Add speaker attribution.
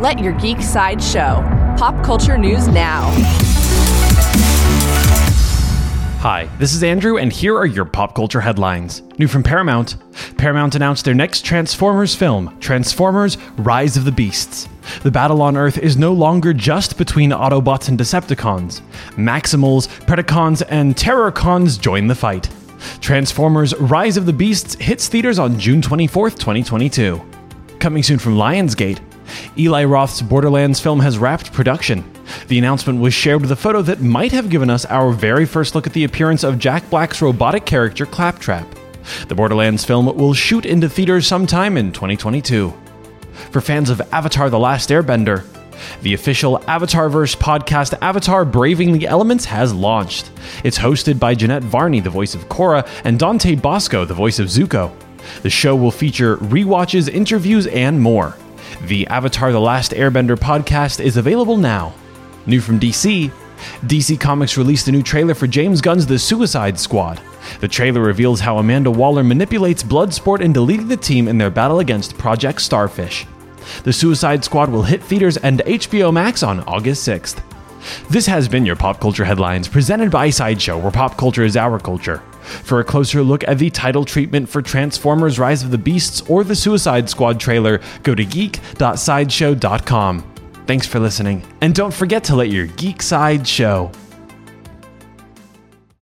Speaker 1: Let your geek side show. Pop culture news now.
Speaker 2: Hi, this is Andrew, and here are your pop culture headlines. New from Paramount Paramount announced their next Transformers film, Transformers Rise of the Beasts. The battle on Earth is no longer just between Autobots and Decepticons. Maximals, Predacons, and Terrorcons join the fight. Transformers Rise of the Beasts hits theaters on June 24th, 2022. Coming soon from Lionsgate, Eli Roth's Borderlands film has wrapped production. The announcement was shared with a photo that might have given us our very first look at the appearance of Jack Black's robotic character Claptrap. The Borderlands film will shoot into theaters sometime in 2022. For fans of Avatar The Last Airbender, the official Avatarverse podcast Avatar Braving the Elements has launched. It's hosted by Janet Varney, the voice of Korra, and Dante Basco, the voice of Zuko. The show will feature rewatches, interviews, and more. The Avatar The Last Airbender podcast is available now. New from DC, DC Comics released a new trailer for James Gunn's The Suicide Squad. The trailer reveals how Amanda Waller manipulates Bloodsport into leading the team in their battle against Project Starfish. The Suicide Squad will hit theaters and HBO Max on August 6th. This has been your Pop Culture Headlines, presented by Sideshow, where pop culture is our culture. For a closer look at the title treatment for Transformers Rise of the Beasts or the Suicide Squad trailer, go to geek.sideshow.com. Thanks for listening, and don't forget to let your geek side show.